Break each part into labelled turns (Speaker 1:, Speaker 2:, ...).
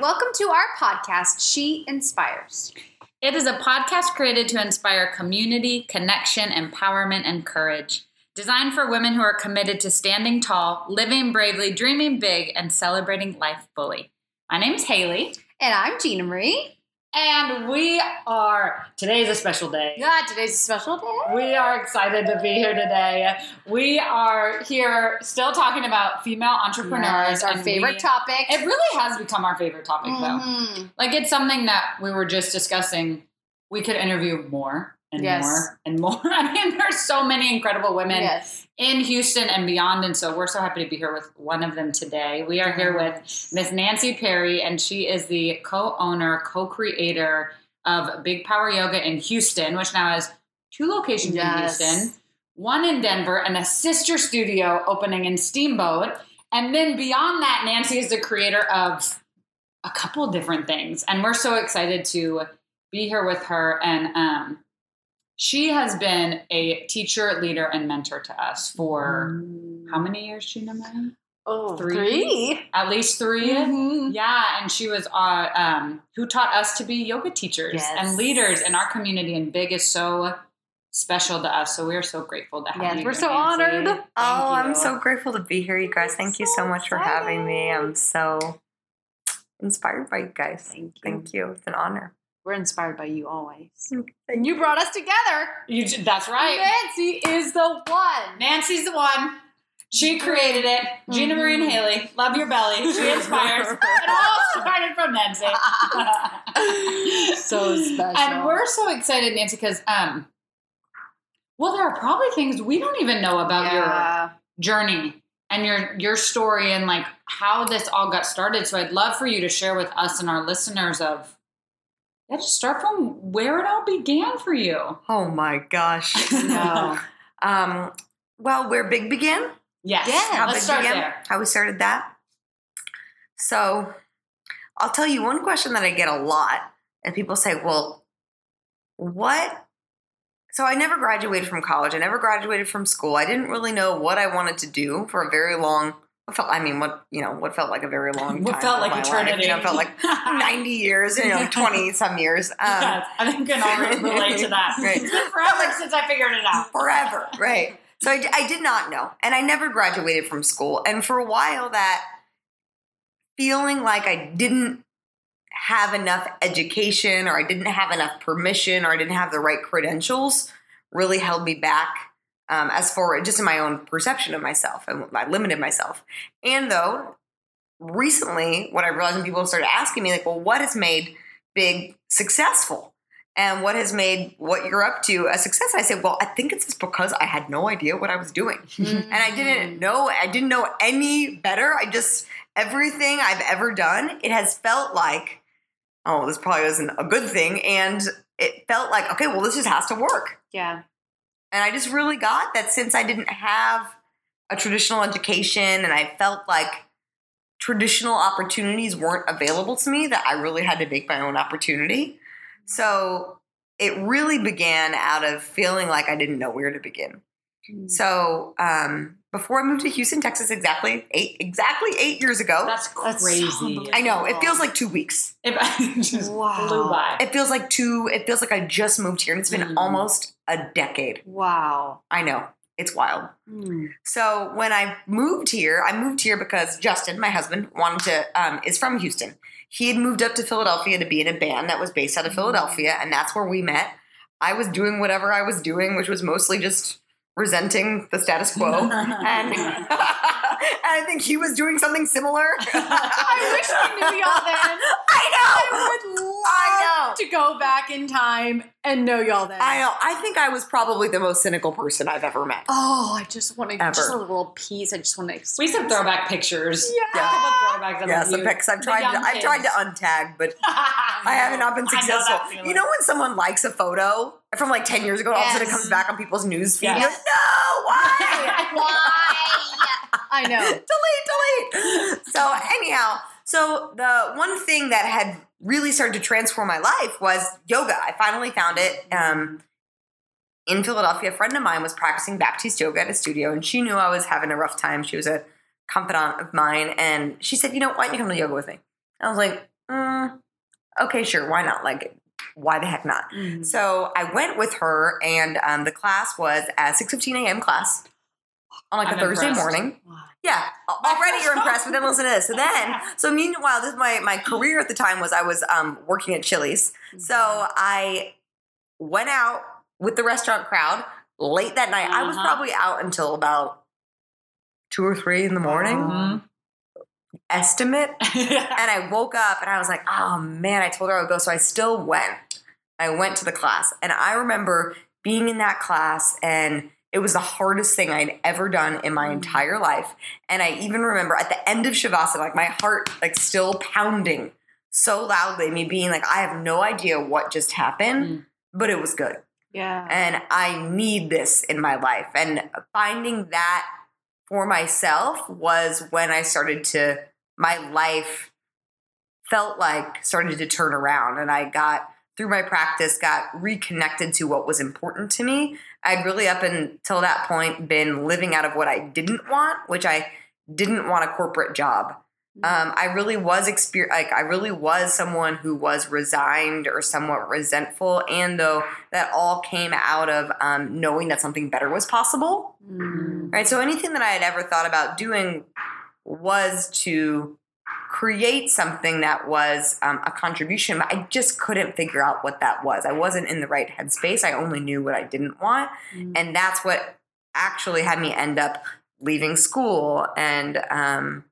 Speaker 1: Welcome to our podcast, She Inspires.
Speaker 2: It is a podcast created to inspire community, connection, empowerment, and courage. Designed for women who are committed to standing tall, living bravely, dreaming big, and celebrating life fully. My name is Haley.
Speaker 1: And I'm Gina Marie.
Speaker 2: And we are, today's a special day.
Speaker 1: Yeah, today's a special day.
Speaker 2: We are excited to be here today. We are here still talking about female entrepreneurs.
Speaker 1: Yes, our favorite
Speaker 2: we-
Speaker 1: topic.
Speaker 2: It really has become our favorite topic, though.
Speaker 1: Mhm.
Speaker 2: Like it's something that we were just discussing. We could interview more and
Speaker 1: Yes.
Speaker 2: more and more. I mean, there's so many incredible women
Speaker 1: Yes.
Speaker 2: in Houston and beyond, and so we're so happy to be here with one of them today. We are here with Miss Nancy Perry, and she is the co-owner, co-creator of Big Power Yoga in Houston, which now has two locations
Speaker 1: Yes.
Speaker 2: in Houston, one in Denver, and a sister studio opening in Steamboat. And then beyond that, Nancy is the creator of a couple different things, and we're so excited to be here with her. And um, she has been a teacher, leader, and mentor to us for how many years, Gina Marie?
Speaker 1: Oh,
Speaker 2: Three?
Speaker 1: three.
Speaker 2: At least 3
Speaker 1: Mhm.
Speaker 2: Yeah, and she was uh, um, who taught us to be yoga teachers
Speaker 1: Yes.
Speaker 2: and leaders in our community, and Big is so special to us. So we are so grateful to have
Speaker 1: Yes,
Speaker 2: you.
Speaker 1: we're so
Speaker 2: Nancy.
Speaker 1: honored.
Speaker 2: Thank
Speaker 3: Oh, I'm so grateful to be here, you guys. Thank you so
Speaker 1: so
Speaker 3: much for having me. I'm so inspired by you guys.
Speaker 1: Thank you.
Speaker 3: Thank you. It's an honor.
Speaker 1: We're inspired by you always. And you brought us together.
Speaker 2: You that's right.
Speaker 1: Nancy is the one.
Speaker 2: Nancy's the one. She created it. Gina Marie and. Haley, love your belly. She inspires. it all started from Nancy.
Speaker 1: So special.
Speaker 2: And we're so excited, Nancy, because um, well, there are probably things we don't even know about your journey and your your story and like how this all got started. So I'd love for you to share with us and our listeners of yeah, just start from where it all began for you.
Speaker 3: Oh my gosh.
Speaker 1: No.
Speaker 3: um, well, where big began?
Speaker 2: Yes.
Speaker 1: Yeah,
Speaker 3: How
Speaker 2: let's
Speaker 3: big
Speaker 2: start
Speaker 3: began?
Speaker 2: there.
Speaker 3: How we started that? So I'll tell you one question that I get a lot, and people say, Well, what? So I never graduated from college. I never graduated from school. I didn't really know what I wanted to do for a very long felt I mean, what you know, what felt like a very long time.
Speaker 2: What
Speaker 3: felt
Speaker 2: like eternity.
Speaker 3: Life. You know, felt like 90 years, you know, 20 some years. Um,
Speaker 2: yes, I think we can all relate to that.
Speaker 3: Right.
Speaker 2: It's been forever since I figured it out.
Speaker 3: forever, right? So I, I did not know, and I never graduated from school. And for a while, that feeling like I didn't have enough education, or I didn't have enough permission, or I didn't have the right credentials, really held me back. Um, as for just in my own perception of myself, and I limited myself. And though recently, what I realized when people started asking me, like, well, what has made big successful? and what has made what you're up to a success. I said, well, I think it's just because I had no idea what I was doing. And I didn't know, I didn't know any better. I just, everything I've ever done, it has felt like, oh, this probably isn't a good thing. And it felt like, okay, well, this just has to work.
Speaker 1: Yeah.
Speaker 3: And I just really got that since I didn't have a traditional education and I felt like traditional opportunities weren't available to me, that I really had to make my own opportunity. So it really began out of feeling like I didn't know where to begin.
Speaker 1: Mm.
Speaker 3: So um, before I moved to Houston, Texas, exactly eight exactly eight years ago.
Speaker 2: That's
Speaker 1: That's
Speaker 2: crazy.
Speaker 1: unbelievable.
Speaker 3: I know it feels like two weeks.
Speaker 2: It just
Speaker 1: Wow.
Speaker 2: flew by.
Speaker 3: It feels like two. It feels like I just moved here, and it's been
Speaker 2: Mhm.
Speaker 3: almost a decade.
Speaker 1: Wow.
Speaker 3: I know it's wild.
Speaker 1: Mm.
Speaker 3: So when I moved here, I moved here because Justin, my husband, wanted to um, is from Houston. He had moved up to Philadelphia to be in a band that was based out of Philadelphia, and that's where we met. I was doing whatever I was doing, which was mostly just resenting the status quo, and, and I think he was doing something similar.
Speaker 1: I wish we knew y'all then.
Speaker 3: I know.
Speaker 1: I would love
Speaker 3: I know.
Speaker 1: to go back in time and know y'all then.
Speaker 3: I know. I think I was probably the most cynical person I've ever met.
Speaker 1: Oh, I just want to just a little piece. I just want to.
Speaker 2: we some throwback pictures.
Speaker 1: Yeah.
Speaker 2: A couple throwbacks of
Speaker 3: Yeah,
Speaker 2: you.
Speaker 3: some pics. I've
Speaker 2: The
Speaker 3: tried.
Speaker 2: young
Speaker 3: To, I've tried to untag, but I have not been
Speaker 2: I know that
Speaker 3: successful.
Speaker 2: feeling.
Speaker 3: You know when someone likes a photo from like 10 years ago, all of a sudden it
Speaker 1: Yes.
Speaker 3: comes back on people's news feed?
Speaker 2: Yes.
Speaker 3: You're like, no, why?
Speaker 1: Why? I know.
Speaker 3: delete, delete. So anyhow, so the one thing that had really started to transform my life was yoga. I finally found it. Um, in Philadelphia, a friend of mine was practicing Baptiste yoga at a studio, and she knew I was having a rough time. She was a confidant of mine, and she said, "You know, why don't you come to yoga with me?" I was like, mm, okay, sure, why not? Like, why the heck not?
Speaker 2: Mm-hmm.
Speaker 3: So I went with her, and um, the class was at 6:15 a.m. class on like a
Speaker 2: I'm
Speaker 3: Thursday
Speaker 2: impressed.
Speaker 3: morning.
Speaker 2: Wow.
Speaker 3: Yeah, already you're impressed, but then listen to this. So then, so meanwhile, this my my career at the time was I was um, working at Chili's. So I went out with the restaurant crowd late that night. I was
Speaker 2: Uh-huh.
Speaker 3: probably out until about two or three in the morning,
Speaker 2: Mhm.
Speaker 3: estimate. And I woke up and I was like, oh man, I told her I would go. So I still went. I went to the class. And I remember being in that class and it was the hardest thing I'd ever done in my
Speaker 2: Mm.
Speaker 3: entire life. And I even remember at the end of Shavasana, like my heart like still pounding so loudly, me being like, I have no idea what just happened,
Speaker 2: Mm.
Speaker 3: but it was good
Speaker 1: Yeah.
Speaker 3: and I need this in my life. And finding that for myself was when I started to, my life felt like started to turn around and I got through my practice got reconnected to what was important to me i'd really up until that point been living out of what i didn't want which i didn't want a corporate job um, I really was exper- like I really was someone who was resigned or somewhat resentful, and though that all came out of um, knowing that something better was possible,
Speaker 1: Mm.
Speaker 3: right? So anything that I had ever thought about doing was to create something that was um, a contribution, but I just couldn't figure out what that was. I wasn't in the right headspace. I only knew what I didn't want,
Speaker 1: Mm.
Speaker 3: and that's what actually had me end up leaving school and um,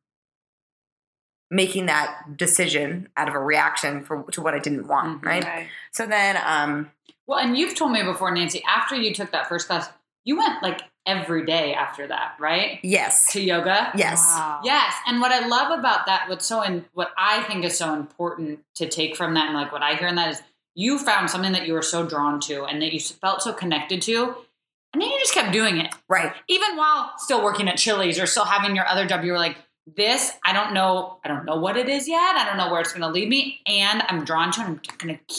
Speaker 3: making that decision out of a reaction for, to what I didn't want,
Speaker 2: Mhm.
Speaker 3: right?
Speaker 1: Right.
Speaker 3: So then, um,
Speaker 2: Well, and you've told me before, Nancy, after you took that first class, you went like every day after that, right?
Speaker 3: yes,
Speaker 2: To yoga?
Speaker 3: yes,
Speaker 1: Wow.
Speaker 2: Yes, and what I love about that, what's so in, what I think is so important to take from that, and like what I hear in that is, you found something that you were so drawn to and that you felt so connected to, and then you just kept doing it,
Speaker 3: right,
Speaker 2: even while still working at Chili's or still having your other job. You were like, this, I don't know, I don't know what it is yet. I don't know where it's going to lead me, and I'm drawn to it. I'm going to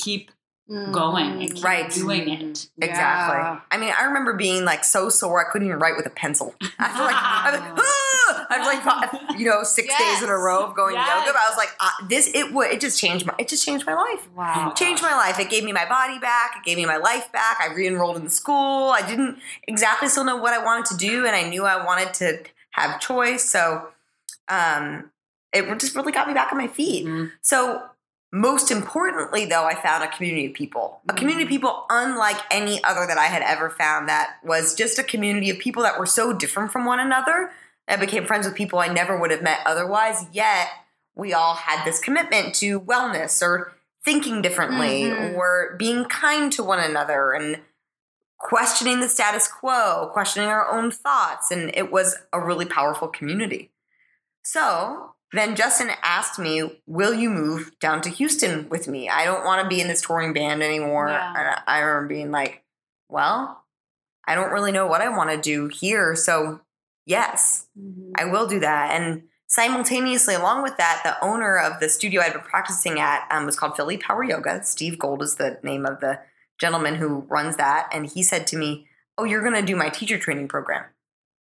Speaker 2: keep going and keep
Speaker 3: Right.
Speaker 2: doing it.
Speaker 3: exactly.
Speaker 1: Yeah.
Speaker 3: I mean, I remember being like so sore I couldn't even write with a pencil. I After like, I was, "Ah!" like you know six days in a row of going
Speaker 2: Yes.
Speaker 3: yoga, but I was like, uh, this it would it just changed my it just changed my life.
Speaker 1: Wow.
Speaker 3: changed my life. It gave me my body back. It gave me my life back. I re-enrolled in the school. I didn't exactly still know what I wanted to do, and I knew I wanted to have choice. So, um, it just really got me back on my feet.
Speaker 2: Mhm.
Speaker 3: So, most importantly, though, I found a community of people, a community of people unlike any other that I had ever found. That was just a community of people that were so different from one another. I became friends with people I never would have met otherwise. Yet we all had this commitment to wellness or thinking differently
Speaker 1: Mhm.
Speaker 3: or being kind to one another and questioning the status quo, questioning our own thoughts. And it was a really powerful community. So then Justin asked me, Will you move down to Houston with me? I don't want to be in this touring band anymore.
Speaker 1: Yeah.
Speaker 3: And I remember being like, Well, I don't really know what I want to do here. So, yes.
Speaker 1: Mhm.
Speaker 3: I will do that. And simultaneously, along with that, the owner of the studio I'd been practicing at um, was called Philly Power Yoga. Steve Gold is the name of the gentleman who runs that. And he said to me, Oh, you're going to do my teacher training program.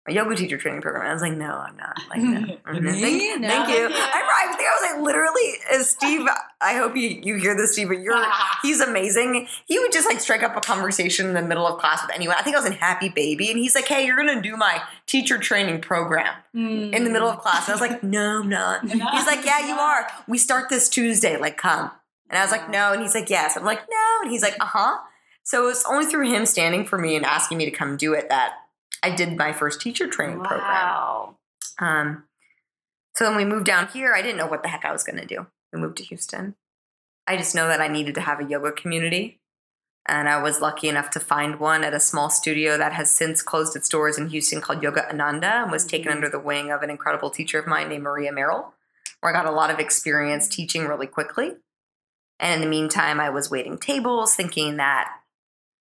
Speaker 3: A yoga teacher training program. I was like, no, I'm not. Like, no. Mhm.
Speaker 2: Me?
Speaker 3: Thank,
Speaker 2: No,
Speaker 3: thank you.
Speaker 2: you.
Speaker 3: I, I think I was like, literally, uh, Steve. I hope you, you hear this, Steve. But you're he's amazing. He would just like strike up a conversation in the middle of class with anyone. I think I was in Happy Baby, and he's like, "Hey, you're gonna do my teacher training program." in the middle of class. And I was like, no, I'm not. He's like, yeah, you are. We start this Tuesday. Like, come. And I was like, no. And he's like, yes. I'm like, no. And he's like, uh huh. So it was only through him standing for me and asking me to come do it that I did my first teacher training program.
Speaker 1: Wow.
Speaker 3: Um, so then we moved down here, I didn't know what the heck I was going to do. We moved to Houston. I just know that I needed to have a yoga community. And I was lucky enough to find one at a small studio that has since closed its doors in Houston called Yoga Ananda and was taken
Speaker 2: Mhm.
Speaker 3: under the wing of an incredible teacher of mine named Maria Merrill, where I got a lot of experience teaching really quickly. And in the meantime, I was waiting tables thinking that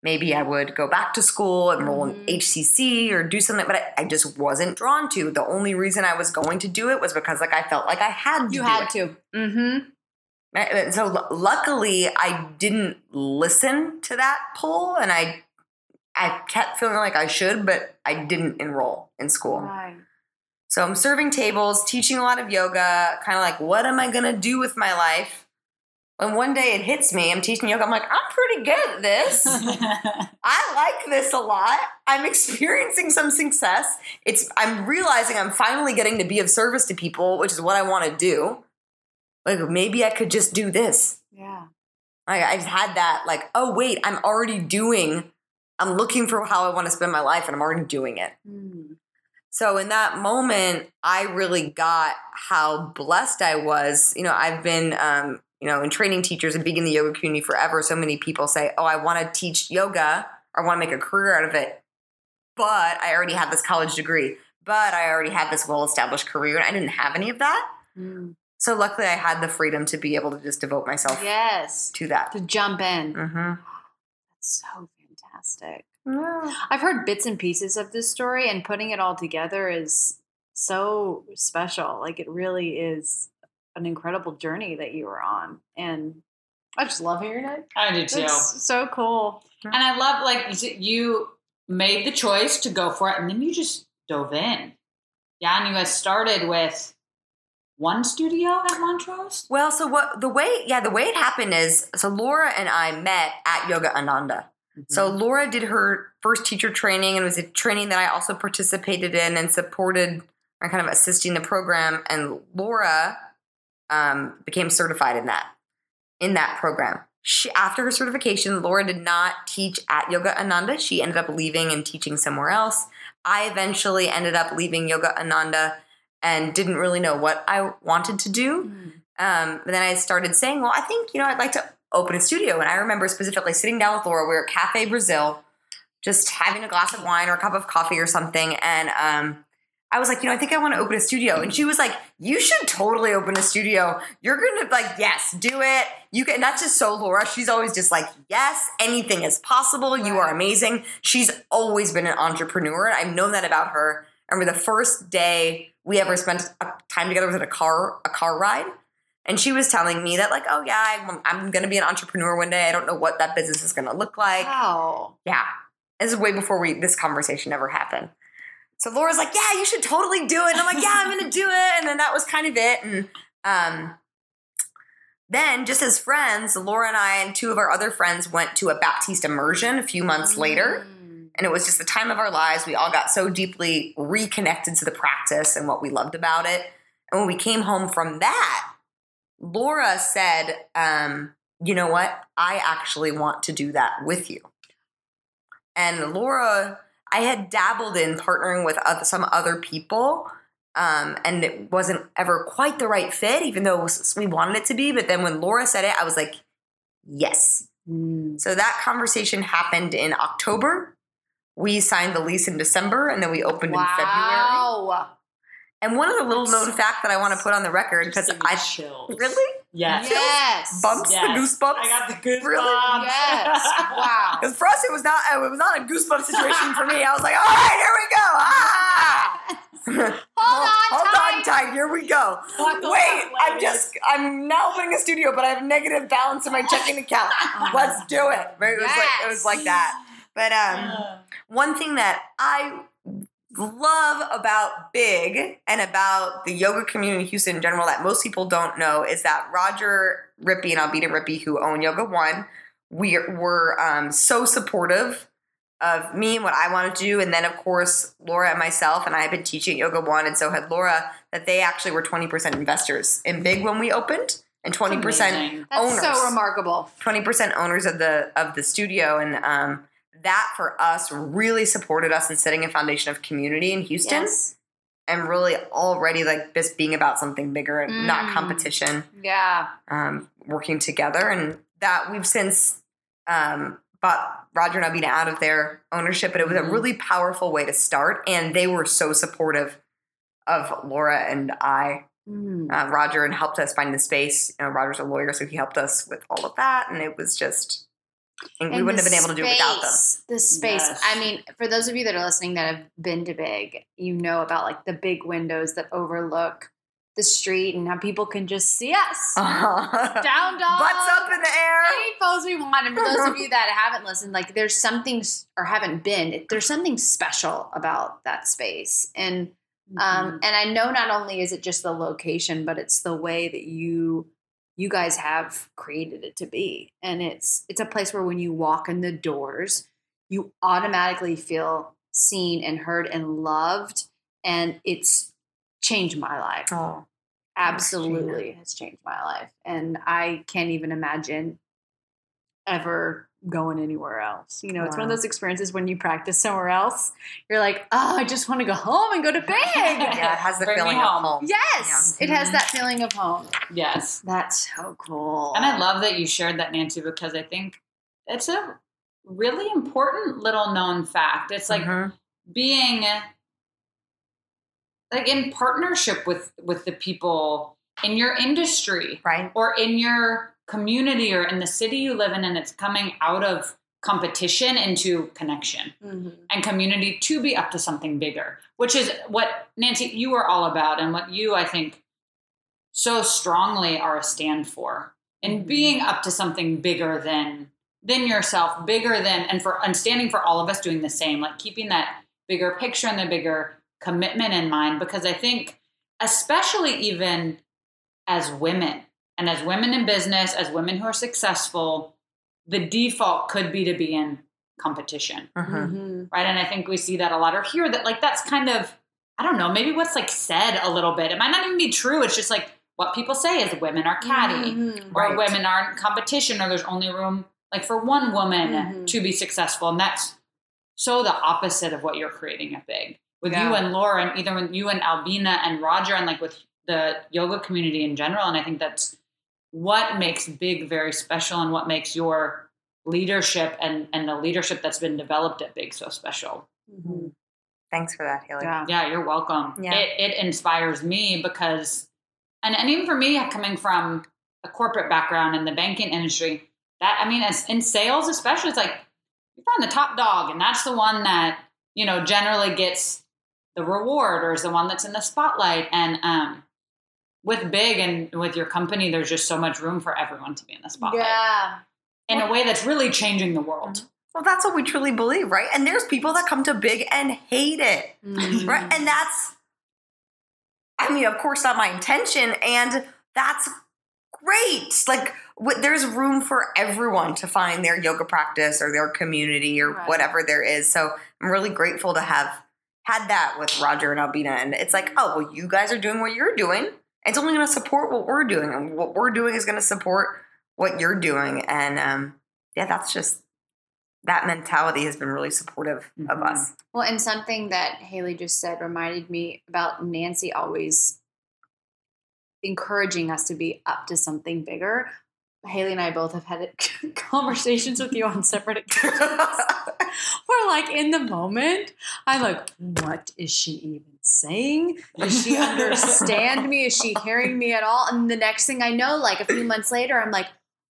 Speaker 3: maybe I would go back to school, enroll in HCC mm-hmm. or do something, but I, I just wasn't drawn to. The only reason I was going to do it was because like I felt like I had to
Speaker 1: You had to. Mm-hmm.
Speaker 3: And So lu- luckily, I didn't listen to that pull, and I I kept feeling like I should, but I didn't enroll in school.
Speaker 1: Right.
Speaker 3: So I'm serving tables, teaching a lot of yoga, kind of like, what am I going to do with my life? And one day it hits me, I'm teaching yoga. I'm like, I'm pretty good at this. I like this a lot. I'm experiencing some success. It's I'm realizing I'm finally getting to be of service to people, which is what I want to do. Like maybe I could just do this.
Speaker 1: Yeah.
Speaker 3: I, I've had that like, oh wait, I'm already doing. I'm looking for how I want to spend my life, and I'm already doing it.
Speaker 1: Mm.
Speaker 3: So in that moment, I really got how blessed I was. You know, I've been, um, you know, in training teachers and being in the yoga community forever. So many people say, "Oh, I want to teach yoga or want to make a career out of it," but I already have this college degree. But I already had this well-established career, and I didn't have any of that.
Speaker 1: Mm.
Speaker 3: So luckily, I had the freedom to be able to just devote myself
Speaker 1: Yes.
Speaker 3: to that.
Speaker 1: To jump in.
Speaker 3: Mm-hmm.
Speaker 1: That's so fantastic. I've heard bits and pieces of this story, and putting it all together is so special. Like it really is an incredible journey that you were on, and I just love hearing it.
Speaker 2: I do too.
Speaker 1: It's so cool.
Speaker 2: And I love like you you made the choice to go for it, and then you just dove in. Yeah, and you guys started with one studio at Montrose.
Speaker 3: Well, so what the way yeah, the way it happened is so Laura and I met at Yoga Ananda. So mm-hmm. Laura did her first teacher training and it was a training that I also participated in and supported and kind of assisting the program. And Laura um, became certified in that in that program. She, after her certification, Laura did not teach at Yoga Ananda. She ended up leaving and teaching somewhere else. I eventually ended up leaving Yoga Ananda and didn't really know what I wanted to do.
Speaker 1: Mm.
Speaker 3: Um, but then I started saying, well, I think, you know, I'd like to open a studio. And I remember specifically sitting down with Laura. We were at Cafe Brazil, just having a glass of wine or a cup of coffee or something. And um, I was like, you know, I think I want to open a studio. And she was like, you should totally open a studio. You're going to like, yes, do it. You can, that's just so Laura. She's always just like, yes, anything is possible. You are amazing. She's always been an entrepreneur. I've known that about her. I remember the first day we ever spent time together was at a car, a car ride. And she was telling me that, like, oh yeah, I'm, I'm going to be an entrepreneur one day. I don't know what that business is going to look like.
Speaker 1: Wow.
Speaker 3: Yeah. This is way before we this conversation ever happened. So Laura's like, yeah, you should totally do it. And I'm like, yeah, I'm gonna do it. And then that was kind of it. And um then just as friends, Laura and I and two of our other friends went to a Baptiste immersion a few months later.
Speaker 1: Mm.
Speaker 3: And it was just the time of our lives. We all got so deeply reconnected to the practice and what we loved about it. And when we came home from that, Laura said, um, you know what? I actually want to do that with you. And Laura, I had dabbled in partnering with other, some other people, um, and it wasn't ever quite the right fit, even though we wanted it to be. But then when Laura said it, I was like, yes.
Speaker 1: Mm.
Speaker 3: So that conversation happened in October. We signed the lease in December, and then we opened in February.
Speaker 1: Wow.
Speaker 3: And one of the little known fact that I want to put on the record because
Speaker 2: Just give me
Speaker 3: I
Speaker 2: chills.
Speaker 3: really
Speaker 2: Yes.
Speaker 1: Yes.
Speaker 3: bumps
Speaker 2: Yes.
Speaker 3: the goosebumps.
Speaker 2: I got the goosebumps.
Speaker 3: Really?
Speaker 1: Yes. Wow.
Speaker 3: Because for us, it was not it was not a goosebump situation for me. I was like, all right, here we go. Ah!
Speaker 1: Hold on
Speaker 3: hold
Speaker 1: tight.
Speaker 3: on tight. Here we go.
Speaker 2: Buckle
Speaker 3: Wait, I'm just I'm now opening a studio, but I have negative balance in my checking account. Let's do it. But it was like it was like that. But um, one thing that I love about Big and about the yoga community in Houston in general that most people don't know is that Roger Rippey and Albina Rippey, who own Yoga One, we were um, so supportive of me and what I wanted to do. And then, of course, Laura and myself, and I had been teaching Yoga One, and so had Laura, that they actually were 20% investors in Big when we opened. And 20%
Speaker 2: amazing.
Speaker 1: That's
Speaker 3: owners
Speaker 1: so remarkable.
Speaker 3: 20% owners of the of the studio and um, that for us really supported us in setting a foundation of community in Houston
Speaker 1: Yes.
Speaker 3: and really already like this being about something bigger and not
Speaker 1: Mm.
Speaker 3: competition
Speaker 1: Yeah.
Speaker 3: um, working together and that we've since um, bought Roger and Albina out of their ownership but it was
Speaker 2: Mhm.
Speaker 3: a really powerful way to start and they were so supportive of Laura and I
Speaker 1: Mm.
Speaker 3: uh, Roger and helped us find the space. You know, Roger's a lawyer, so he helped us with all of that, and it was just and we wouldn't have been able to do it without them.
Speaker 1: The space.
Speaker 2: Yes.
Speaker 1: I mean, for those of you that are listening that have been to Big, you know about like the big windows that overlook the street and how people can just see us. Down dog.
Speaker 3: Butts up in the air.
Speaker 1: Any pose we want. And for those of you that haven't listened, like there's something or haven't been, there's something special about that space. And
Speaker 2: Mm-hmm.
Speaker 1: Um, and I know not only is it just the location, but it's the way that you you guys have created it to be. And it's it's a place where when you walk in the doors, you automatically feel seen and heard and loved. And it's changed my life.
Speaker 3: Oh,
Speaker 1: Absolutely has changed my life. And I can't even imagine ever going anywhere else. You know, it's one of those experiences when you practice somewhere else, you're like, oh, I just want to go home and go to bed.
Speaker 3: yeah, it has the
Speaker 2: Bring me
Speaker 3: feeling of
Speaker 2: home.
Speaker 3: home.
Speaker 1: Yes, it has
Speaker 2: Mhm.
Speaker 1: that feeling of home.
Speaker 2: yes.
Speaker 1: That's so cool.
Speaker 2: And I love that you shared that, Nancy, because I think it's a really important little known fact. It's like
Speaker 3: Mhm.
Speaker 2: being like in partnership with with the people in your industry
Speaker 3: right.
Speaker 2: or in your community or in the city you live in and it's coming out of competition into connection
Speaker 1: Mhm.
Speaker 2: and community to be up to something bigger, which is what Nancy you are all about and what you I think so strongly are a stand for. And
Speaker 1: Mhm.
Speaker 2: being up to something bigger than than yourself, bigger than and for and standing for all of us doing the same, like keeping that bigger picture and the bigger commitment in mind because I think especially even as women and as women in business, as women who are successful, the default could be to be in competition
Speaker 3: Mhm.
Speaker 1: Mhm.
Speaker 2: right? And I think we see that a lot or hear that like that's kind of I don't know, maybe what's like said a little bit. It might not even be true. It's just like what people say is women are catty
Speaker 1: Mhm.
Speaker 2: or
Speaker 3: Right.
Speaker 2: women are in competition or there's only room like for one woman
Speaker 1: Mhm.
Speaker 2: to be successful. And that's so the opposite of what you're creating at Big. With you and Laura and either with you and Albina and Roger and like with the yoga community in general. And I think that's what makes Big very special and what makes your leadership and, and the leadership that's been developed at Big so special.
Speaker 1: Mhm.
Speaker 3: Thanks for that, Haley.
Speaker 1: Yeah.
Speaker 2: Yeah, you're welcome.
Speaker 3: Yeah.
Speaker 2: It, it inspires me because, and, and even for me, coming from a corporate background in the banking industry, that, I mean, as in sales, especially, it's like you find the top dog, and that's the one that, you know, generally gets the reward or is the one that's in the spotlight. And um, with Big and with your company, there's just so much room for everyone to be in the spotlight
Speaker 1: Yeah.
Speaker 2: in a way that's really changing the world.
Speaker 3: Well, that's what we truly believe, right? And there's people that come to big and hate it,
Speaker 1: Mhm.
Speaker 3: right? And that's, I mean, of course, not my intention, and that's great. Like, wh- there's room for everyone to find their yoga practice or their community or
Speaker 1: Right.
Speaker 3: whatever there is. So I'm really grateful to have had that with Roger and Albina. And it's like, oh, well, you guys are doing what you're doing. It's only going to support what we're doing, and what we're doing is going to support what you're doing. And um, yeah, that's just that mentality has been really supportive of
Speaker 2: Mhm.
Speaker 3: us.
Speaker 1: Well, and something that Haley just said reminded me about Nancy always encouraging us to be up to something bigger. Haley and I both have had conversations with you on separate occasions. We're like in the moment, I'm like, what is she even saying? Does she understand me? Is she hearing me at all? And the next thing I know, like a few months later, I'm like,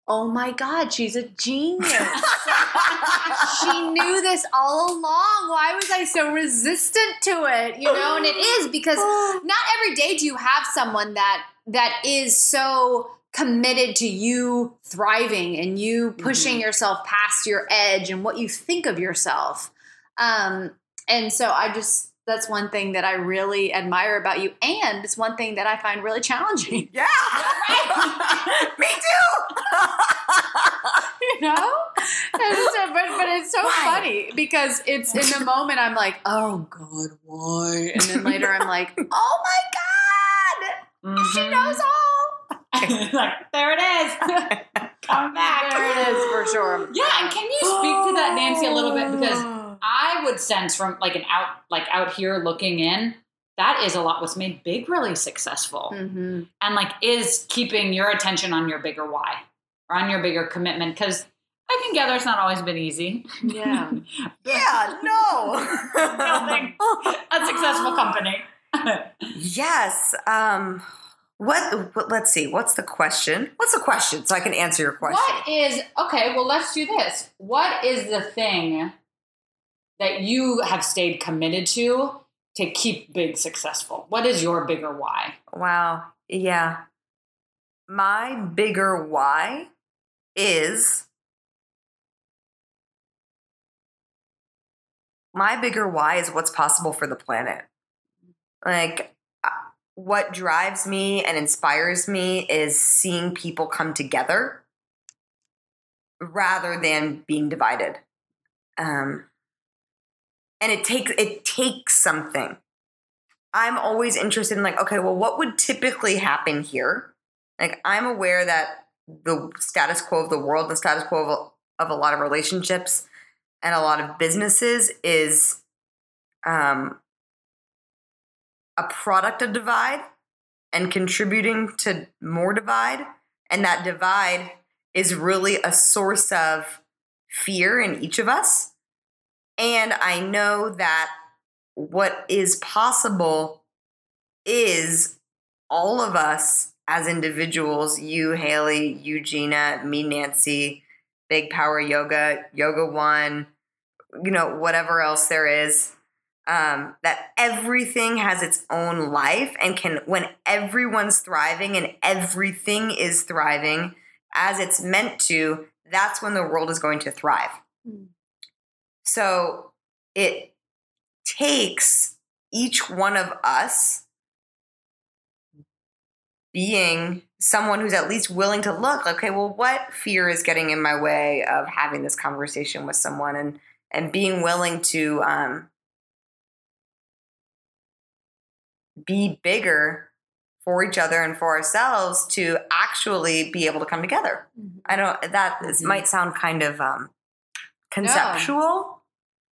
Speaker 1: oh my God, she's a genius. she knew this all along. Why was I so resistant to it? You know, and it is because not every day do you have someone that that is so committed to you thriving and you pushing yourself past your edge and what you think of yourself. Um, and so I just that's one thing that I really admire about you, and it's one thing that I find really challenging.
Speaker 3: yeah, me too.
Speaker 1: you know so- but, but it's so
Speaker 3: Why?
Speaker 1: funny because it's in the moment i'm like oh god why and then later i'm like oh my god she
Speaker 2: Mhm.
Speaker 1: knows all
Speaker 2: like, there it is. Come back.
Speaker 1: there it is for sure
Speaker 2: Yeah, and can you speak to that, Nancy, a little bit? Because I would sense from like an out like out here looking in, that is a lot what's made big really successful.
Speaker 1: Mhm.
Speaker 2: And like is keeping your attention on your bigger why or on your bigger commitment. Cause I can gather it's not always been easy.
Speaker 1: yeah
Speaker 3: yeah, no.
Speaker 2: Building a successful company.
Speaker 3: yes. Um, what, what? Let's see. What's the question? What's the question? So I can answer your question.
Speaker 2: What is okay? Well, let's do this. What is the thing that you have stayed committed to to keep big successful? What is your bigger why?
Speaker 3: Wow. Yeah. My bigger why is my bigger why is what's possible for the planet. Like, uh, what drives me and inspires me is seeing people come together rather than being divided. Um, and it takes it takes something. I'm always interested in like, okay, well, what would typically happen here? Like, I'm aware that the status quo of the world, the status quo of a, of a lot of relationships and a lot of businesses is um, a product of divide and contributing to more divide. And that divide is really a source of fear in each of us. And I know that what is possible is all of us as individuals you, Haley, Eugenia, me, Nancy, Big Power Yoga, Yoga One, you know, whatever else there is. Um, that everything has its own life and can, when everyone's thriving and everything is thriving as it's meant to, that's when the world is going to thrive. Mm. So it takes each one of us being someone who's at least willing to look okay well what fear is getting in my way of having this conversation with someone and and being willing to um, be bigger for each other and for ourselves to actually be able to come together. Mm-hmm. I don't that this mm-hmm. might sound kind of um, conceptual,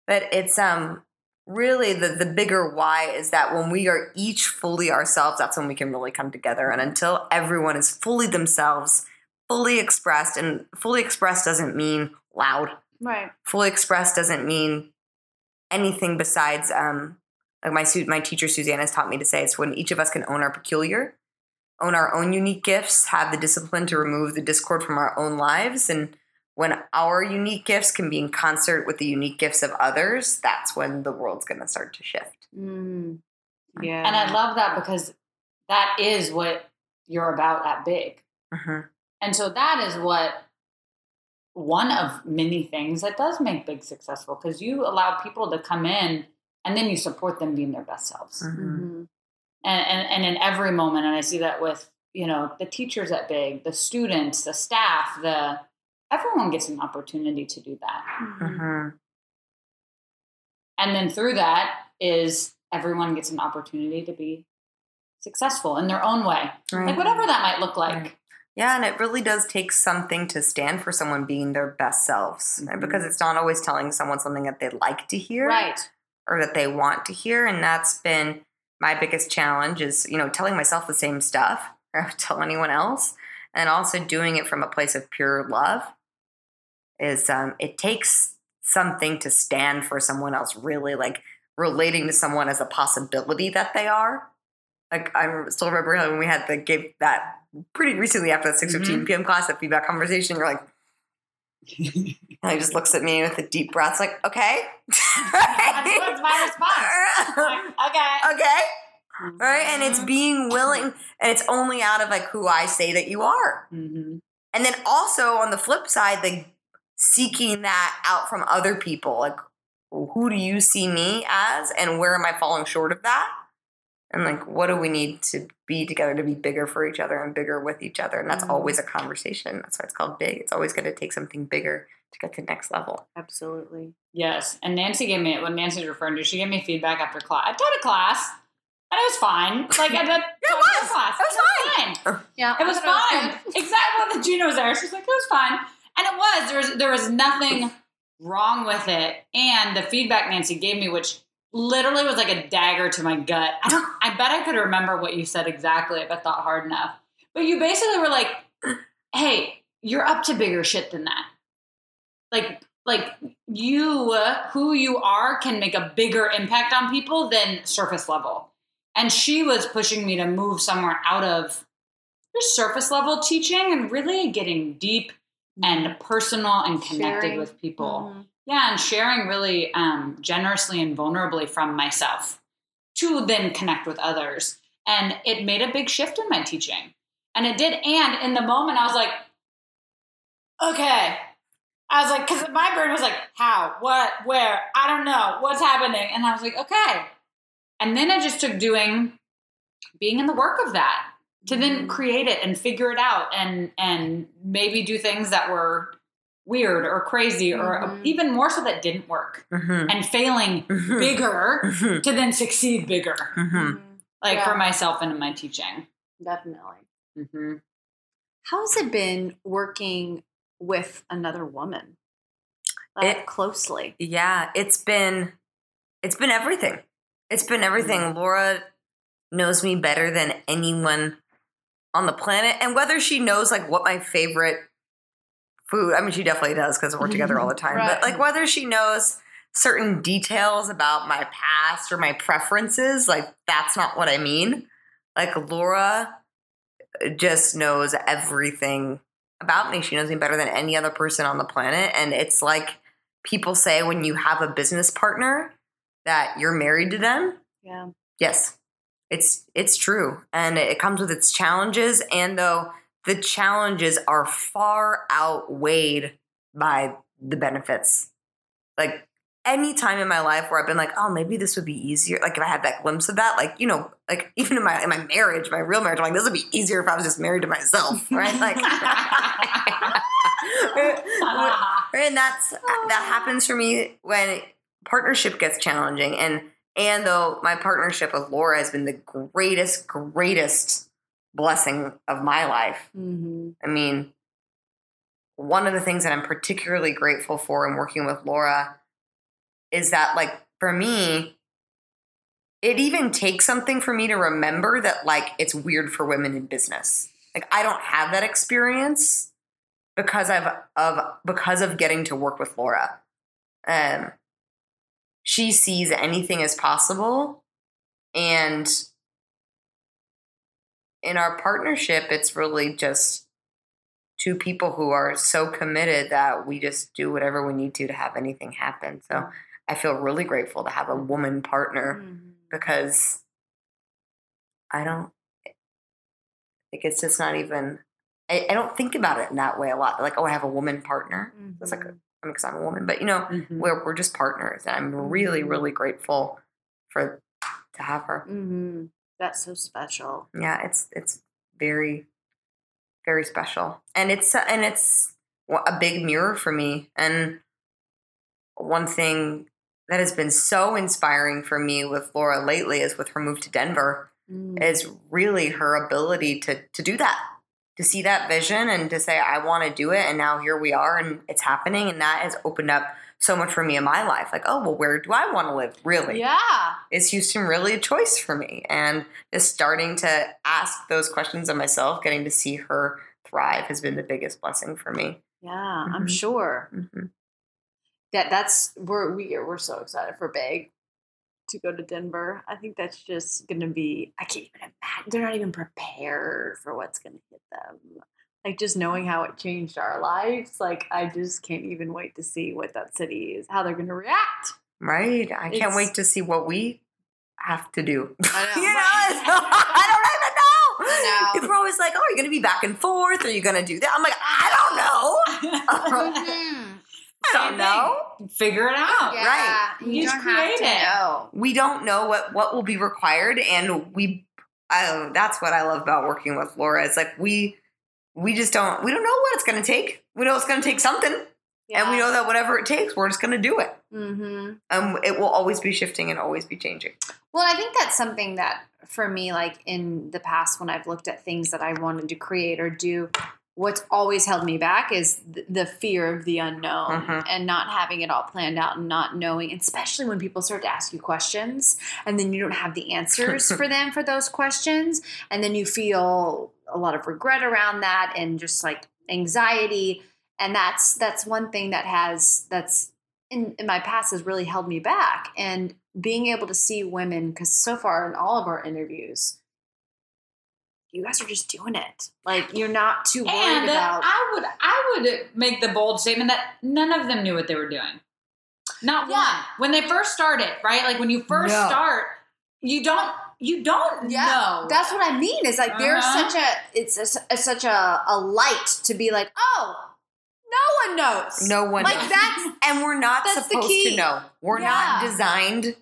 Speaker 3: but it's um really the the bigger why is that when we are each fully ourselves, that's when we can really come together. And until everyone is fully themselves, fully expressed, and fully expressed doesn't mean loud.
Speaker 1: Right.
Speaker 3: Fully expressed doesn't mean anything besides um like my my teacher Suzanne has taught me to say it's when each of us can own our peculiar, own our own unique gifts, have the discipline to remove the discord from our own lives and when our unique gifts can be in concert with the unique gifts of others, that's when the world's going to start to shift.
Speaker 1: Mm. Yeah.
Speaker 2: And I love that because that is what you're about at big. Mm-hmm. And so that is what one of many things that does make big successful because you allow people to come in and then you support them being their best selves. Mm-hmm. mm-hmm. And, and, and in every moment, and I see that with you know the teachers at Big, the students, the staff, the everyone gets an opportunity to do that. Mm-hmm. And then through that is everyone gets an opportunity to be successful in their own way, right. like whatever that might look like. Right.
Speaker 3: Yeah, and it really does take something to stand for someone being their best selves, mm-hmm. because it's not always telling someone something that they like to hear,
Speaker 2: right,
Speaker 3: or that they want to hear, and that's been my biggest challenge is you know telling myself the same stuff or tell anyone else, and also doing it from a place of pure love is um, it takes something to stand for someone else really like relating to someone as a possibility that they are. Like i still remember when we had the give that pretty recently after the 6 mm-hmm. p.m class that feedback conversation you're like and he just looks at me with a deep breath like okay.
Speaker 2: That's my response. Like, okay.
Speaker 3: Okay right and it's mm-hmm. being willing and it's only out of like who i say that you are mm-hmm. and then also on the flip side the seeking that out from other people. Like, who do you see me as, and where am I falling short of that? And like, what do we need to be together to be bigger for each other and bigger with each other? And that's mm-hmm. always a conversation. That's why it's called big. It's always going to take something bigger to get to the next level.
Speaker 1: Absolutely.
Speaker 2: Yes. And Nancy gave me, when Nancy's referring to, she gave me feedback after class. I taught a class. It was fine. Like I did
Speaker 3: yeah, it was. Class. It was,
Speaker 2: it was fine. Yeah, it was fine. It was exactly. When Gina was there, she was like, "It was fine." And it was there was there was nothing wrong with it. And the feedback Nancy gave me, which literally was like a dagger to my gut. I don't I bet I could remember what you said exactly if I thought hard enough. But you basically were like, hey, you're up to bigger shit than that. Like like you who you are can make a bigger impact on people than surface level. And she was pushing me to move somewhere out of just surface level teaching and really getting deep and mm-hmm. personal and connected sharing. with people. Mm-hmm. Yeah, and sharing really um, generously and vulnerably from myself to then connect with others. And it made a big shift in my teaching. And it did. And in the moment, I was like, okay. I was like, because my brain was like, how, what, where, I don't know, what's happening. And I was like, okay, And then I just took doing being in the work of that to then
Speaker 1: Mm-hmm.
Speaker 2: create it and figure it out and and maybe do things that were weird or crazy or
Speaker 1: Mhm.
Speaker 2: even more so that didn't work
Speaker 3: Mhm.
Speaker 2: and failing
Speaker 3: Mhm.
Speaker 2: bigger
Speaker 3: Mhm.
Speaker 2: to then succeed bigger like
Speaker 1: Yeah.
Speaker 2: for myself and in my teaching
Speaker 1: Definitely.
Speaker 2: mm-hmm.
Speaker 1: How's it been working with another woman? That
Speaker 3: It-
Speaker 1: closely.
Speaker 3: Yeah, it's been it's been everything. It's been everything. Mm-hmm. Laura knows me better than anyone on the planet, and whether she knows like what my favorite food, I mean, she definitely does because we're together all mm-hmm. the time.
Speaker 1: Right.
Speaker 3: But like whether she knows certain details about my past or my preferences, like that's not what I mean. Like Laura uh, just knows everything about me. She knows me better than any other person on the planet, and it's like people say when you have a business partner that you're married to them.
Speaker 1: Yeah.
Speaker 3: Yes. It's it's true. And it comes with its challenges and though the challenges are far outweighed by the benefits. Like any time in my life where I've been like, oh, maybe this would be easier. Like if I had that glimpse of that, like, you know, like even in my in my marriage, my real marriage, I'm like, this would be easier if I was just married to myself, right? Like and that's that happens for me when partnership gets challenging and and though my partnership with laura has been the greatest greatest blessing of my life
Speaker 1: Mm-hmm.
Speaker 3: i mean one of the things that i'm particularly grateful for in working with laura is that like for me it even takes something for me to remember that like it's weird for women in business like i don't have that experience because I've of because of getting to work with Laura. Um, she sees anything as possible, and in our partnership, it's really just two people who are so committed that we just do whatever we need to to have anything happen. So I feel really grateful to have a woman partner
Speaker 1: Mm-hmm.
Speaker 3: because I don't. Like it's just not even. I, I don't think about it in that way a lot. Like, oh, I have a woman partner. It's like, a, I mean, because I'm a woman, but you know,
Speaker 2: Mhm.
Speaker 3: we're we're just partners, and I'm really,
Speaker 1: Mhm.
Speaker 3: really grateful for to have her.
Speaker 1: Mm-hmm. That's so special.
Speaker 3: Yeah, it's it's very, very special, and it's and it's a big mirror for me. And one thing that has been so inspiring for me with Laura lately is with her move to Denver
Speaker 1: Mm.
Speaker 3: is really her ability to to do that to see that vision and to say i want to do it and now here we are and it's happening and that has opened up so much for me in my life like oh well where do i want to live really
Speaker 1: Yeah.
Speaker 3: is houston really a choice for me and just starting to ask those questions of myself getting to see her thrive has been the biggest blessing for me
Speaker 1: Yeah, I'm
Speaker 3: Mhm.
Speaker 1: sure.
Speaker 3: Mhm.
Speaker 1: That that's we're we are, we're so excited for Big to go to Denver. I think that's just gonna be I can't even imagine they're not even prepared for what's gonna hit them. Like just knowing how it changed our lives, like I just can't even wait to see what that city is, how they're gonna react.
Speaker 3: right i can't wait to see what we have to do
Speaker 1: I know,
Speaker 3: you know it's- i don't even know
Speaker 1: I know.
Speaker 3: People are always like, "Oh, you're going to be back and forth. Are you going to do that?" I'm like, "I don't know.
Speaker 1: Mm-hmm.
Speaker 3: I don't know.
Speaker 2: Figure it out.
Speaker 1: Yeah,
Speaker 2: You
Speaker 1: you
Speaker 2: just
Speaker 1: have
Speaker 2: create
Speaker 1: to
Speaker 2: it.
Speaker 1: know.
Speaker 3: We don't know what what will be required, and we. I, that's what I love about working with Laura. It's like we we just don't we don't know what it's going to take. We know it's going to take something, and we know that whatever it takes, we're just going to do it.
Speaker 1: Mm-hmm.
Speaker 3: Um, it will always be shifting and always be changing.
Speaker 1: Well, I think that's something that for me, like in the past, when I've looked at things that I wanted to create or do, what's always held me back is th- the fear of the unknown
Speaker 3: Mhm.
Speaker 1: and not having it all planned out and not knowing, especially when people start to ask you questions and then you don't have the answers for them for those questions. And then you feel a lot of regret around that and just like anxiety. And that's that's one thing that has that's in, in my past has really held me back. And being able to see women, because so far in all of our interviews, you guys are just doing it. Like you're not too worried
Speaker 2: And
Speaker 1: about.
Speaker 2: I would I would make the bold statement that none of them knew what they were doing. Not
Speaker 1: Yeah.
Speaker 2: one. When they first started, right? Like when you first
Speaker 3: No.
Speaker 2: start, you don't you don't know.
Speaker 1: That's what I mean. Is like there's
Speaker 2: Uh-huh.
Speaker 1: such a it's a, a- such a, a light to be like, oh, no one knows.
Speaker 3: No one
Speaker 1: like
Speaker 3: knows.
Speaker 1: that's
Speaker 3: and we're not
Speaker 1: That's the
Speaker 3: supposed
Speaker 1: key.
Speaker 3: to know. We're not designed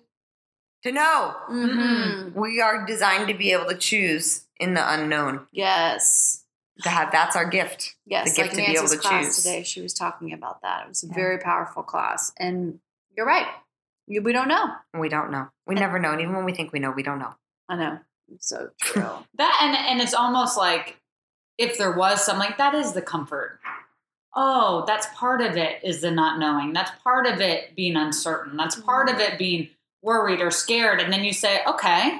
Speaker 3: to know.
Speaker 1: Mm-hmm.
Speaker 3: We are designed to be able to choose in the unknown.
Speaker 1: Yes.
Speaker 3: To have that's our gift.
Speaker 1: Yes,
Speaker 3: the gift
Speaker 1: like
Speaker 3: to be able
Speaker 1: Nancy's
Speaker 3: to
Speaker 1: class
Speaker 3: choose.
Speaker 1: today, she was talking about that. It was a
Speaker 3: Yeah.
Speaker 1: very powerful class, and you're right. We don't know.
Speaker 3: We don't know. We never know. And even when we think we know, we don't know.
Speaker 1: I know. It's so true.
Speaker 2: That and and it's almost like if there was something like that is the comfort. Oh, that's part of it is the not knowing. That's part of it being uncertain. That's part of mm-hmm. it being worried or scared. And then you say, okay,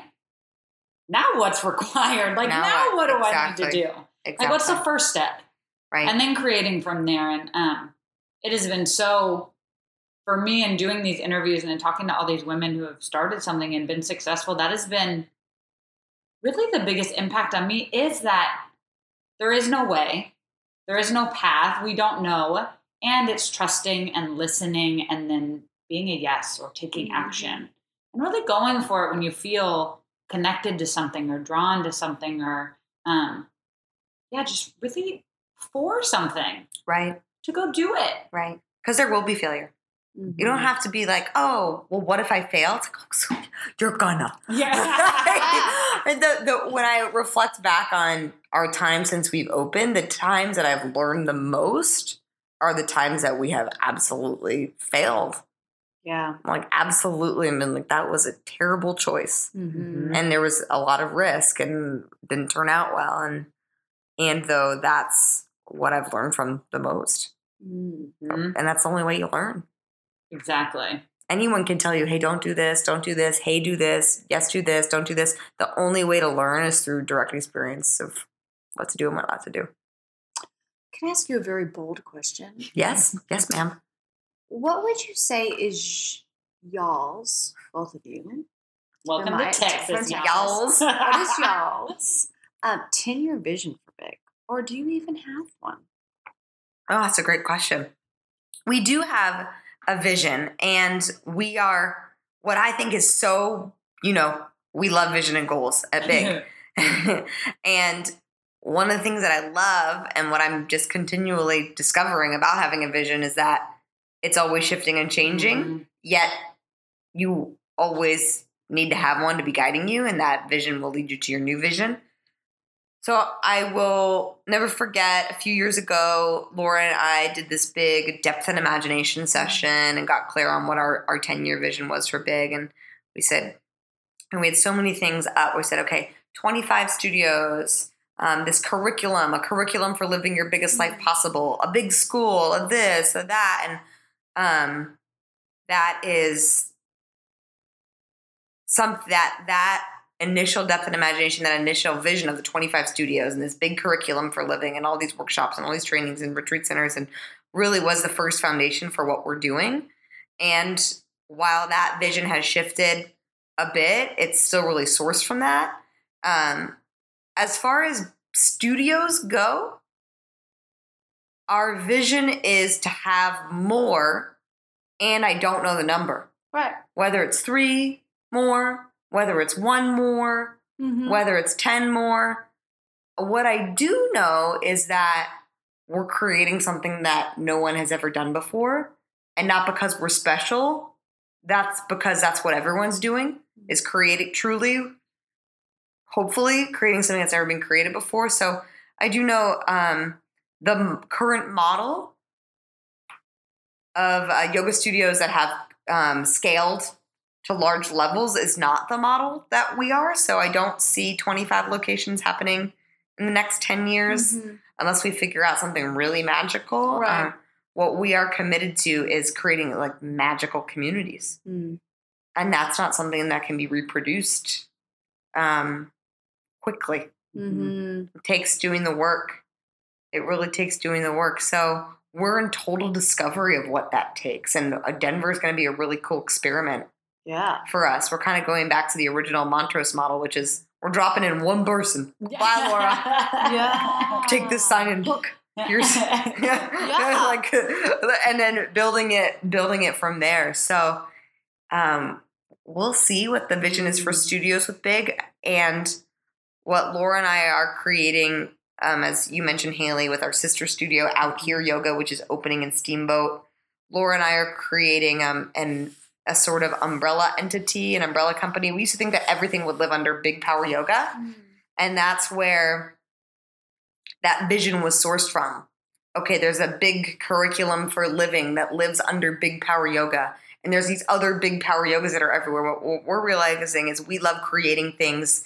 Speaker 2: now what's required? Like
Speaker 3: Now
Speaker 2: now,
Speaker 3: what?
Speaker 2: what, do I need to do?
Speaker 3: Exactly.
Speaker 2: Like what's the first step?
Speaker 3: right?
Speaker 2: and then creating from there and um, it has been so for me in doing these interviews and in talking to all these women who have started something and been successful that has been really the biggest impact on me is that there is no way there is no path we don't know and it's trusting and listening and then being a yes or taking
Speaker 1: Mhm.
Speaker 2: action and really going for it when you feel connected to something or drawn to something or um, yeah just really for something
Speaker 3: right.
Speaker 2: to go do it.
Speaker 3: Right. Because there will be failure. You don't
Speaker 1: Mhm.
Speaker 3: have to be like, oh, well, what if I fail? It's like, oh, you're gonna.
Speaker 2: Yeah.
Speaker 3: and the, the, when I reflect back on our time since we've opened, the times that I've learned the most are the times that we have absolutely failed.
Speaker 1: Yeah.
Speaker 3: Like, absolutely. I mean, like, that was a terrible choice.
Speaker 1: Mm-hmm.
Speaker 3: And there was a lot of risk and didn't turn out well. And, and though that's what I've learned from the most.
Speaker 1: Mm-hmm.
Speaker 2: Mhm.
Speaker 3: And that's the only way you learn.
Speaker 2: Exactly.
Speaker 3: anyone can tell you, hey, don't do this, don't do this, hey, do this, yes, do this, don't do this. The only way to learn is through direct experience of what to do and what not to do.
Speaker 1: Can I ask you a very bold question?
Speaker 3: Yes, yes, ma'am.
Speaker 1: What would you say is y'all's, both of you?
Speaker 2: Welcome
Speaker 1: my-
Speaker 2: to Texas,
Speaker 1: from
Speaker 3: y'all's.
Speaker 1: What is y'all's um, 10 year vision for Big? Or do you even have one?
Speaker 3: Oh, that's a great question. We do have a vision, and we are what I think is so, you know, we love vision and goals at Big. and one of the things that I love and what I'm just continually discovering about having a vision is that it's always shifting and changing.
Speaker 2: Mhm.
Speaker 3: yet you always need to have one to be guiding you and that vision will lead you to your new vision so i will never forget a few years ago laura and i did this big depth and imagination session and got clear on what our, our 10 year vision was for big and we said and we had so many things up we said okay 25 studios um, this curriculum a curriculum for living your biggest life possible a big school a this a that and um, that is some that that initial depth and imagination, that initial vision of the 25 studios and this big curriculum for living and all these workshops and all these trainings and retreat centers and really was the first foundation for what we're doing. And while that vision has shifted a bit, it's still really sourced from that. Um, as far as studios go, our vision is to have more, and I don't know the number.
Speaker 1: Right.
Speaker 3: Whether it's three more, whether it's one more,
Speaker 1: Mm-hmm.
Speaker 3: whether it's 10 more. What I do know is that we're creating something that no one has ever done before. And not because we're special, that's because that's what everyone's doing, is creating truly, hopefully, creating something that's never been created before. So I do know um, the current model of uh, yoga studios that have um, scaled to large levels is not the model that we are. So I don't see 25 locations happening in the next 10 years
Speaker 1: Mhm.
Speaker 3: unless we figure out something really magical.
Speaker 1: Right.
Speaker 3: Uh, what we are committed to is creating like magical communities.
Speaker 1: Mm.
Speaker 3: And that's not something that can be reproduced um, quickly.
Speaker 1: Mhm.
Speaker 3: It takes doing the work. It really takes doing the work. So we're in total discovery of what that takes. And uh, Denver is going to be a really cool experiment
Speaker 1: Yeah.
Speaker 3: for us. We're kind of going back to the original Montrose model, which is we're dropping in one person. Bye, Laura.
Speaker 1: Yeah.
Speaker 3: Take this sign and book. Here's
Speaker 1: Yeah.
Speaker 3: like, and then building it, building it from there. So, um, we'll see what the vision is for
Speaker 1: Mm.
Speaker 3: studios with Big and what Laura and I are creating. Um, as you mentioned, Haley, with our sister studio out here yoga, which is opening in Steamboat. Laura and I are creating um, an a sort of umbrella entity, an umbrella company. We used to think that everything would live under Big Power Yoga. And that's where that vision was sourced from. Okay, there's a big curriculum for living that lives under Big Power Yoga. And there's these other big power yogas that are everywhere. What we're realizing is we love creating things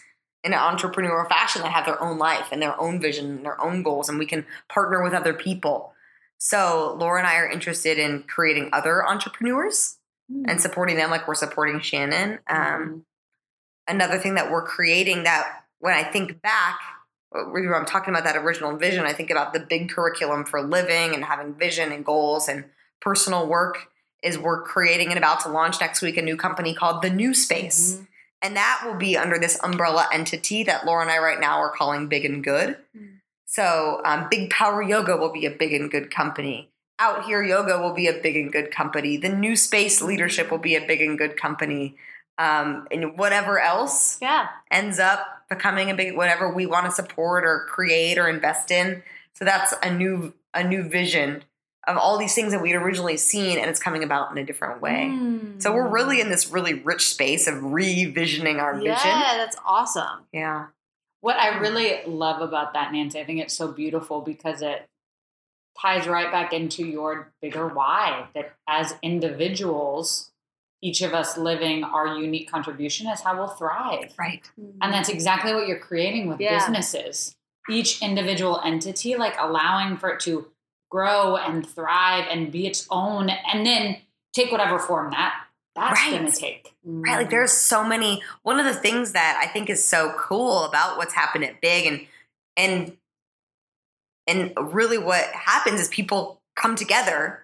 Speaker 3: in an entrepreneurial fashion that have their own life and their own vision and their own goals, and we can partner with other people. So, Laura and I are interested in creating other entrepreneurs and supporting them like we're supporting Shannon. Um, another thing that we're creating that when I think back, when I'm talking about that original vision, I think about the big curriculum for living and having vision and goals and personal work. Is we're creating and about to launch next week a new company called The New Space.
Speaker 1: Mm-hmm.
Speaker 3: And that will be under this umbrella entity that Laura and I right now are calling Big and Good.
Speaker 1: Mm.
Speaker 3: So, um, Big Power Yoga will be a big and good company. Out Here Yoga will be a big and good company. The New Space Leadership will be a big and good company. Um, and whatever else
Speaker 1: Yeah.
Speaker 3: ends up becoming a big whatever we want to support or create or invest in. So that's a new a new vision of all these things that we'd originally seen and it's coming about in a different way. Hmm. So we're really in this really rich space of revisioning our
Speaker 1: Yeah,
Speaker 3: vision.
Speaker 1: Yeah, that's awesome.
Speaker 3: Yeah.
Speaker 2: What I hmm. really love about that, Nancy, I think it's so beautiful because it ties right back into your bigger why that as individuals, each of us living our unique contribution is how we'll thrive.
Speaker 3: Right. Hmm.
Speaker 2: And that's exactly what you're creating with
Speaker 1: Yeah.
Speaker 2: businesses. Each individual entity, like allowing for it to grow and thrive and be its own, and then take whatever form that that's
Speaker 3: Right.
Speaker 2: going to take.
Speaker 3: Right. Like there's mm. so many one of the things that I think is so cool about what's happened at Big and and and really what happens is people come together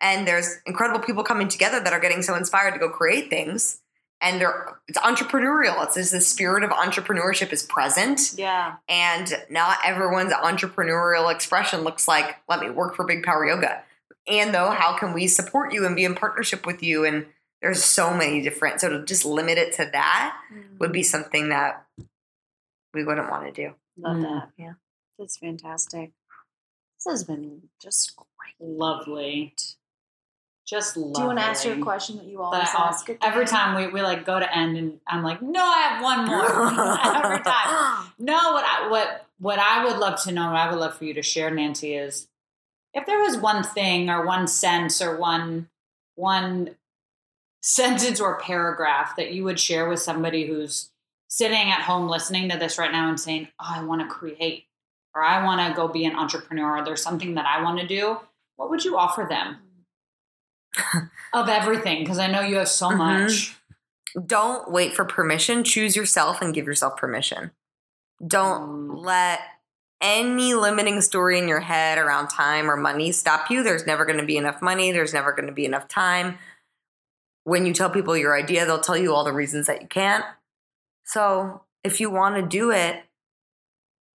Speaker 3: and there's incredible people coming together that are getting so inspired to go create things. And they're it's entrepreneurial. It's just the spirit of entrepreneurship is present.
Speaker 1: Yeah.
Speaker 3: And not everyone's entrepreneurial expression looks like, let me work for Big Power Yoga. And though, how can we support you and be in partnership with you? And there's so many different, so to just limit it to that would be something that we wouldn't want to do.
Speaker 1: Love
Speaker 2: Mm.
Speaker 1: that.
Speaker 3: Yeah.
Speaker 1: That's fantastic. This has been just great.
Speaker 2: Lovely. Just lovely.
Speaker 1: Do you want to ask your question that you always ask?
Speaker 2: every time we, we like go to end and I'm like, no, I have one more. every time. No, what I, what what I would love to know, what I would love for you to share, Nancy, is if there was one thing or one sense or one one sentence or paragraph that you would share with somebody who's sitting at home listening to this right now and saying, "Oh, I want to create," or "I want to go be an entrepreneur," or "There's something that I want to do." What would you offer them of everything? Because I know you have so
Speaker 3: Mhm.
Speaker 2: much.
Speaker 3: Don't wait for permission. Choose yourself and give yourself permission. Don't
Speaker 2: Mm.
Speaker 3: let any limiting story in your head around time or money stop you. There's never going to be enough money. There's never going to be enough time. When you tell people your idea, they'll tell you all the reasons that you can't. So if you want to do it,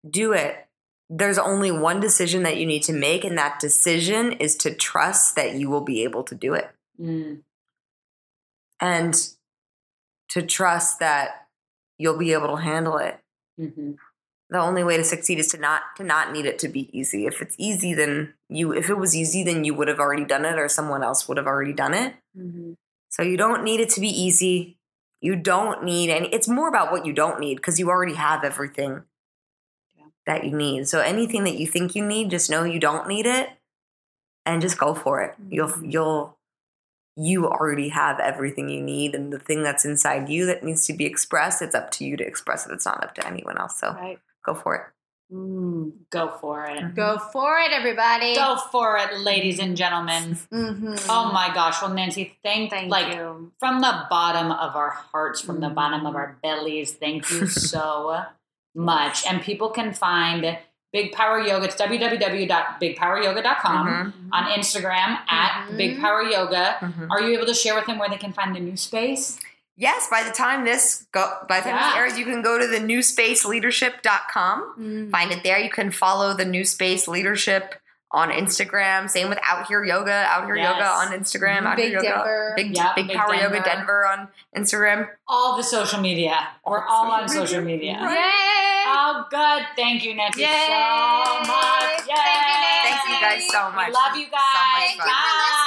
Speaker 3: do it. There's only one decision that you need to make, and that decision is to trust that you will be able to do it
Speaker 2: Mm.
Speaker 3: and to trust that you'll be able to handle it.
Speaker 2: hmm
Speaker 3: The only way to succeed is to not to not need it to be easy. If it's easy, then you if it was easy, then you would have already done it or someone else would have already done it.
Speaker 1: Mhm.
Speaker 3: So you don't need it to be easy. You don't need any it's more about what you don't need because you already have everything. That you need. So anything that you think you need, just know you don't need it and just go for it. You'll
Speaker 2: Mhm.
Speaker 3: you'll you already have everything you need and the thing that's inside you that needs to be expressed, it's up to you to express it. It's not up to anyone else. So
Speaker 1: Right.
Speaker 3: go for it.
Speaker 1: Mm.
Speaker 2: Go for it.
Speaker 1: Go for it, everybody.
Speaker 2: Go for it, ladies and gentlemen.
Speaker 1: Mm-hmm.
Speaker 2: Oh my gosh. Well, Nancy, thank,
Speaker 1: Thank
Speaker 2: like
Speaker 1: you.
Speaker 2: from the bottom of our hearts, from the bottom of our bellies, thank you so much. And people can find Big Power Yoga. It's www.bigpoweryoga.com.
Speaker 3: Mhm.
Speaker 2: On Instagram at
Speaker 1: Mhm.
Speaker 2: Big Power Yoga.
Speaker 3: Mhm.
Speaker 2: Are you able to share with them where they can find the new space?
Speaker 3: Yes, by the time this go by the time this
Speaker 2: Yeah.
Speaker 3: airs, you can go to the newspaceleadership.com.
Speaker 1: Mm.
Speaker 3: Find it there. You can follow the New Space Leadership on Instagram. Same with Out Here Yoga, Out Here Yoga on Instagram, mm-hmm. Out
Speaker 1: Big
Speaker 3: Here Yoga,
Speaker 1: Denver.
Speaker 3: Big
Speaker 2: Yeah,
Speaker 3: Big
Speaker 2: Big
Speaker 3: Power Yoga
Speaker 2: Denver.
Speaker 3: Denver on Instagram.
Speaker 2: All the social media. We're all on social media.
Speaker 3: Right.
Speaker 1: Yay!
Speaker 2: Oh, good. Thank you, Nancy,
Speaker 1: Yay!
Speaker 2: so much. Yay!
Speaker 1: Thank you, Nancy.
Speaker 3: Thank you guys so much.
Speaker 2: We love you
Speaker 3: So much
Speaker 2: guys.
Speaker 1: Thank you
Speaker 3: fun.
Speaker 1: for listening.
Speaker 2: Bye.